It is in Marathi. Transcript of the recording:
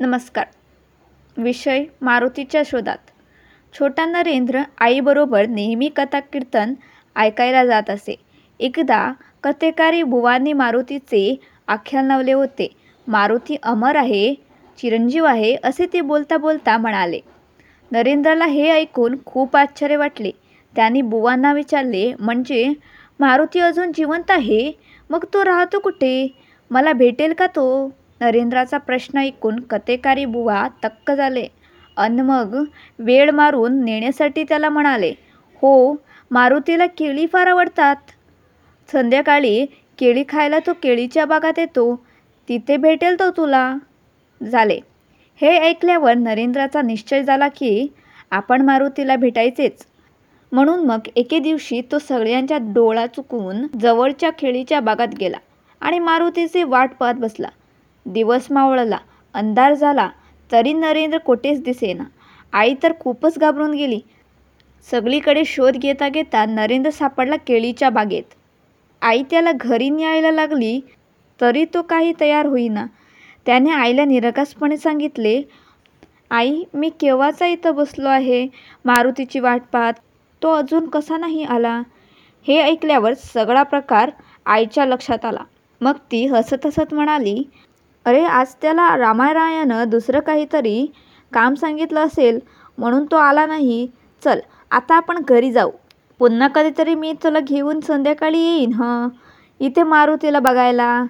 नमस्कार. विषय मारुतीच्या शोधात. छोटा नरेंद्र आईबरोबर नेहमी कथा कीर्तन ऐकायला जात असे. एकदा कथेकारी बुवांनी मारुतीचे आख्यान लावले होते. मारुती अमर आहे चिरंजीव आहे असे ते बोलता बोलता म्हणाले. नरेंद्रला हे ऐकून खूप आश्चर्य वाटले. त्यांनी बुवांना विचारले म्हणजे मारुती अजून जिवंत आहे? मग तो राहतो कुठे? मला भेटेल का तो? नरेंद्राचा प्रश्न ऐकून कथेकारी बुवा तक्क झाले. अन मग वेळ मारून नेण्यासाठी त्याला म्हणाले हो मारुतीला केळी फार आवडतात. संध्याकाळी केळी खायला तो केळीच्या बागात येतो. तिथे भेटेल तो तुला. झाले. हे ऐकल्यावर नरेंद्राचा निश्चय झाला की आपण मारुतीला भेटायचेच. म्हणून मग एके दिवशी तो सगळ्यांच्या डोळा चुकवून जवळच्या केळीच्या बागात गेला आणि मारुतीची वाट पाहत बसला. दिवस मावळला अंधार झाला तरी नरेंद्र कोठेच दिसेना. आई तर खूपच घाबरून गेली. सगळीकडे शोध घेता घेता नरेंद्र सापडला केळीच्या बागेत. आई त्याला घरी न्यायला लागली तरी तो काही तयार होईना. त्याने आईला निरकासपणे सांगितले आई मी केव्हाचा इथं बसलो आहे? मारुतीची वाट पाहत. तो अजून कसा नाही आला? हे ऐकल्यावर सगळा प्रकार आईच्या लक्षात आला. मग ती हसत हसत म्हणाली अरे आज त्याला रामारायानं दुसरं काहीतरी काम सांगितलं असेल म्हणून तो आला नाही. चल आता आपण घरी जाऊ. पुन्हा कधीतरी मी तुला घेऊन संध्याकाळी येईन हं? इथे मारुतीला बघायला.